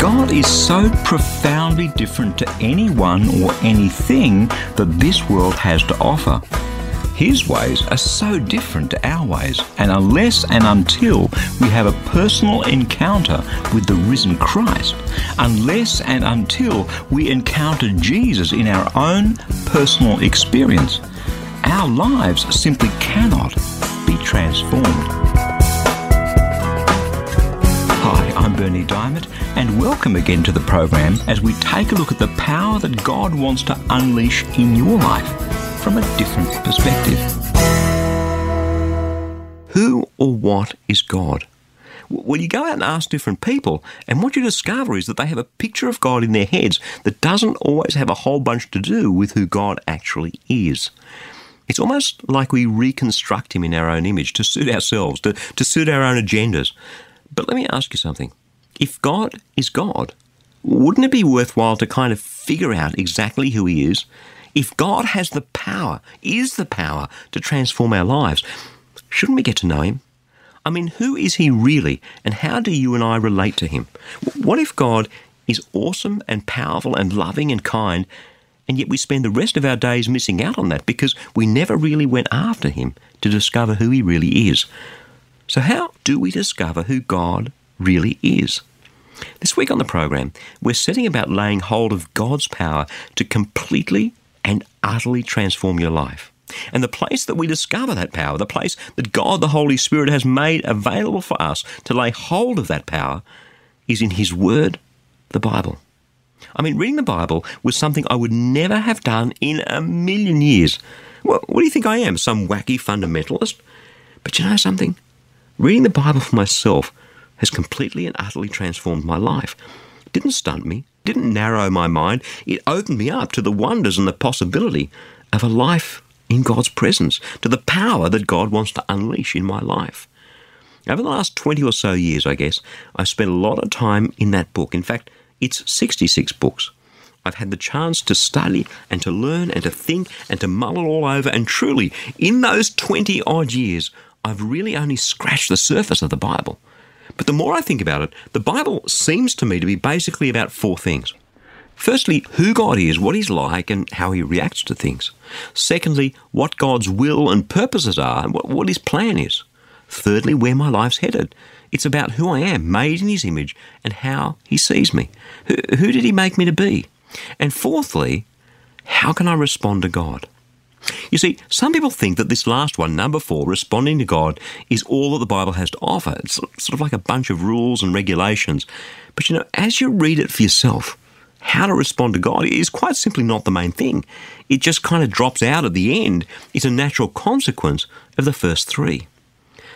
God is so profoundly different to anyone or anything that this world has to offer. His ways are so different to our ways, and unless and until we have a personal encounter with the risen Christ, unless and until we encounter Jesus in our own personal experience, our lives simply cannot be transformed. I'm Berni Dymet, and welcome again to the program as we take a look at the power that God wants to unleash in your life from a different perspective. Who or what is God? Well, you go out and ask different people, and what you discover is that they have a picture of God in their heads that doesn't always have a whole bunch to do with who God actually is. It's almost like we reconstruct him in our own image to suit ourselves, to, to suit our own agendas. But let me ask you something. If God is God, wouldn't it be worthwhile to kind of figure out exactly who He is? If God has the power, is the power to transform our lives, shouldn't we get to know Him? I mean, who is He really, and how do you and I relate to Him? What if God is awesome and powerful and loving and kind, and yet we spend the rest of our days missing out on that because we never really went after Him to discover who He really is? So, how do we discover who God really is? This week on the program, we're setting about laying hold of God's power to completely and utterly transform your life. And the place that we discover that power, the place that God the Holy Spirit has made available for us to lay hold of that power, is in His Word, the Bible. I mean, reading the Bible was something I would never have done in a million years. Well, what do you think I am? Some wacky fundamentalist? But you know something? Reading the Bible for myself has completely and utterly transformed my life. It didn't stunt me, didn't narrow my mind. It opened me up to the wonders and the possibility of a life in God's presence, to the power that God wants to unleash in my life. Over the last 20 or so years, I guess, I've spent a lot of time in that book. In fact, it's 66 books. I've had the chance to study and to learn and to think and to mull it all over. And truly, in those 20 odd years, I've really only scratched the surface of the Bible. But the more I think about it, the Bible seems to me to be basically about four things. Firstly, who God is, what He's like, and how He reacts to things. Secondly, what God's will and purposes are, and what, what His plan is. Thirdly, where my life's headed. It's about who I am, made in His image, and how He sees me. Who, who did He make me to be? And fourthly, how can I respond to God? You see, some people think that this last one, number four, responding to God, is all that the Bible has to offer. It's sort of like a bunch of rules and regulations. But you know, as you read it for yourself, how to respond to God is quite simply not the main thing. It just kind of drops out at the end. It's a natural consequence of the first three.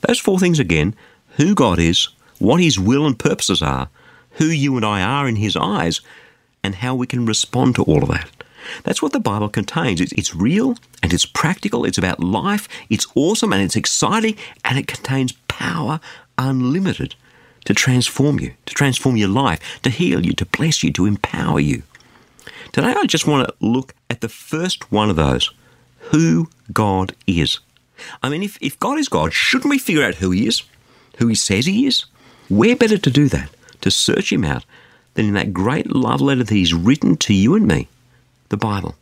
Those four things again who God is, what His will and purposes are, who you and I are in His eyes, and how we can respond to all of that. That's what the Bible contains. It's, it's, real and it's practical. It's about life. It's awesome and it's exciting and it contains power unlimited to transform you, to transform your life, to heal you, to bless you, to empower you. Today, I just want to look at the first one of those who God is. I mean, if, if God is God, shouldn't we figure out who He is, who He says He is? Where better to do that, to search Him out, than in that great love letter that He's written to you and me? The Bible.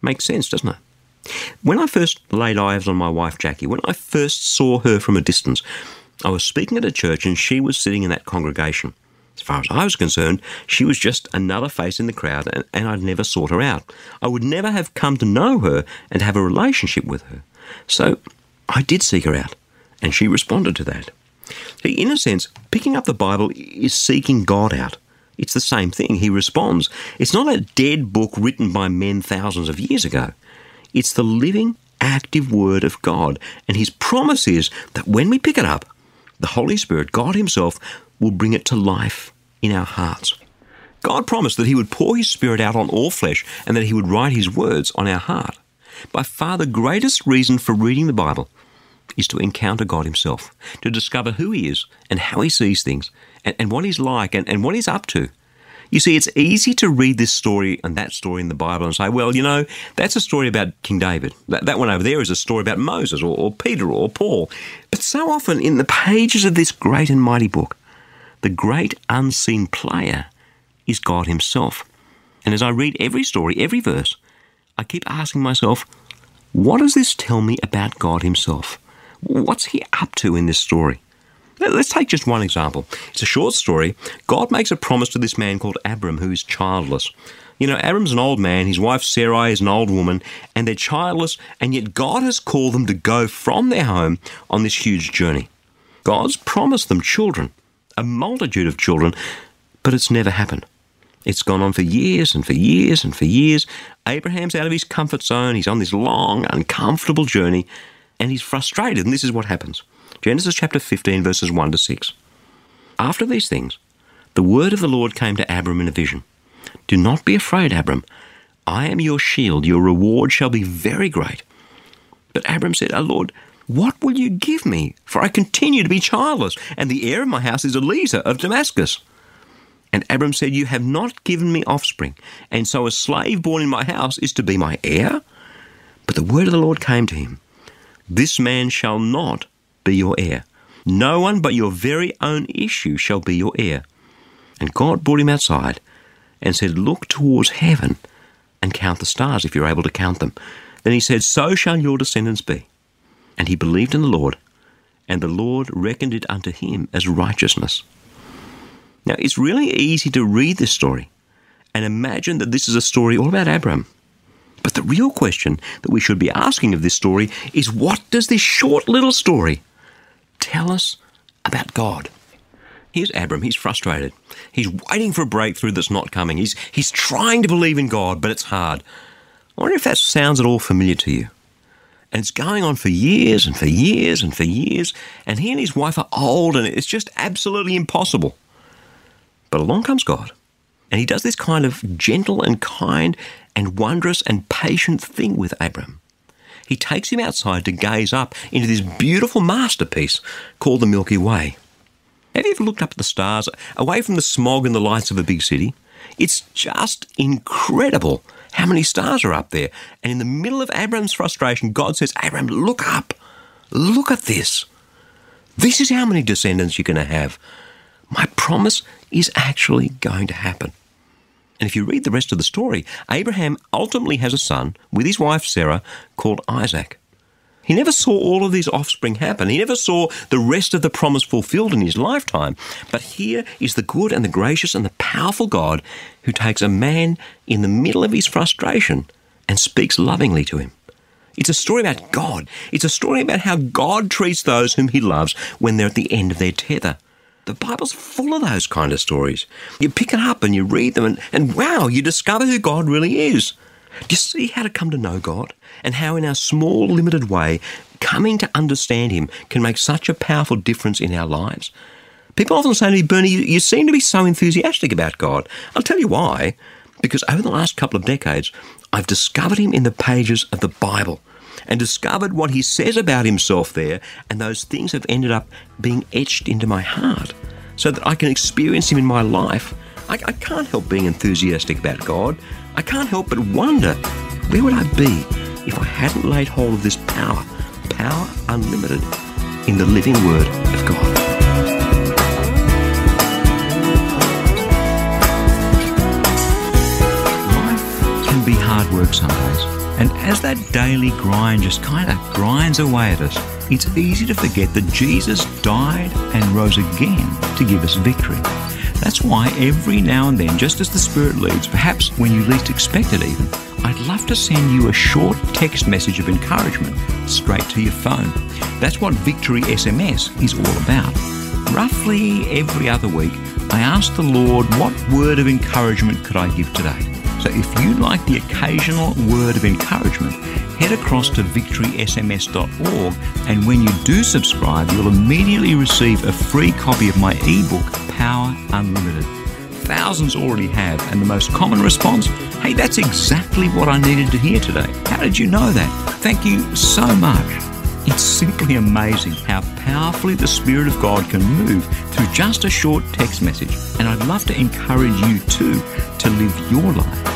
Makes sense, doesn't it? When I first laid eyes on my wife Jackie, when I first saw her from a distance, I was speaking at a church and she was sitting in that congregation. As far as I was concerned, she was just another face in the crowd and, and I'd never sought her out. I would never have come to know her and have a relationship with her. So I did seek her out and she responded to that. In a sense, picking up the Bible is seeking God out. It's the same thing. He responds. It's not a dead book written by men thousands of years ago. It's the living, active Word of God. And His promise is that when we pick it up, the Holy Spirit, God Himself, will bring it to life in our hearts. God promised that He would pour His Spirit out on all flesh and that He would write His words on our heart. By far the greatest reason for reading the Bible is to encounter God Himself, to discover who He is and how He sees things and, and what He's like and, and what He's up to. You see, it's easy to read this story and that story in the Bible and say, well, you know, that's a story about King David. That, that one over there is a story about Moses or, or Peter or Paul. But so often in the pages of this great and mighty book, the great unseen player is God Himself. And as I read every story, every verse, I keep asking myself, what does this tell me about God Himself? What's He up to in this story? Let's take just one example. It's a short story. God makes a promise to this man called Abram, who is childless. You know, Abram's an old man, his wife Sarai is an old woman, and they're childless, and yet God has called them to go from their home on this huge journey. God's promised them children, a multitude of children, but it's never happened. It's gone on for years and for years and for years. Abraham's out of his comfort zone. He's on this long, uncomfortable journey, and he's frustrated. And this is what happens Genesis chapter 15, verses 1 to 6. After these things, the word of the Lord came to Abram in a vision Do not be afraid, Abram. I am your shield. Your reward shall be very great. But Abram said, O Lord, what will you give me? For I continue to be childless, and the heir of my house is Eliezer of Damascus. And Abram said, You have not given me offspring, and so a slave born in my house is to be my heir? But the word of the Lord came to him This man shall not be your heir. No one but your very own issue shall be your heir. And God brought him outside and said, Look towards heaven and count the stars if you're able to count them. Then he said, So shall your descendants be. And he believed in the Lord, and the Lord reckoned it unto him as righteousness. Now, it's really easy to read this story and imagine that this is a story all about Abram. But the real question that we should be asking of this story is what does this short little story tell us about God? Here's Abram. He's frustrated. He's waiting for a breakthrough that's not coming. He's, he's trying to believe in God, but it's hard. I wonder if that sounds at all familiar to you. And it's going on for years and for years and for years. And he and his wife are old, and it's just absolutely impossible. But along comes God, and he does this kind of gentle and kind and wondrous and patient thing with Abram. He takes him outside to gaze up into this beautiful masterpiece called the Milky Way. Have you ever looked up at the stars, away from the smog and the lights of a big city? It's just incredible how many stars are up there. And in the middle of Abram's frustration, God says, Abram, look up. Look at this. This is how many descendants you're going to have. My promise is actually going to happen. And if you read the rest of the story, Abraham ultimately has a son with his wife Sarah called Isaac. He never saw all of these offspring happen. He never saw the rest of the promise fulfilled in his lifetime. But here is the good and the gracious and the powerful God who takes a man in the middle of his frustration and speaks lovingly to him. It's a story about God. It's a story about how God treats those whom he loves when they're at the end of their tether. The Bible's full of those kind of stories. You pick it up and you read them, and, and wow, you discover who God really is. Do you see how to come to know God? And how, in our small, limited way, coming to understand Him can make such a powerful difference in our lives? People often say to me, Berni, you, you seem to be so enthusiastic about God. I'll tell you why. Because over the last couple of decades, I've discovered Him in the pages of the Bible and discovered what he says about himself there, and those things have ended up being etched into my heart so that I can experience him in my life. I, I can't help being enthusiastic about God. I can't help but wonder where would I be if I hadn't laid hold of this power, power unlimited, in the living Word of God. Life can be hard work some days. And as that daily grind just kind of grinds away at us, it's easy to forget that Jesus died and rose again to give us victory. That's why every now and then, just as the Spirit leads, perhaps when you least expect it even, I'd love to send you a short text message of encouragement straight to your phone. That's what Victory SMS is all about. Roughly every other week, I ask the Lord, what word of encouragement could I give today? So if you'd like the occasional word of encouragement, head across to victorysms.org and when you do subscribe, you'll immediately receive a free copy of my ebook, Power Unlimited. Thousands already have, and the most common response, hey, that's exactly what I needed to hear today. How did you know that? Thank you so much. It's simply amazing how powerfully the Spirit of God can move through just a short text message. And I'd love to encourage you too to live your life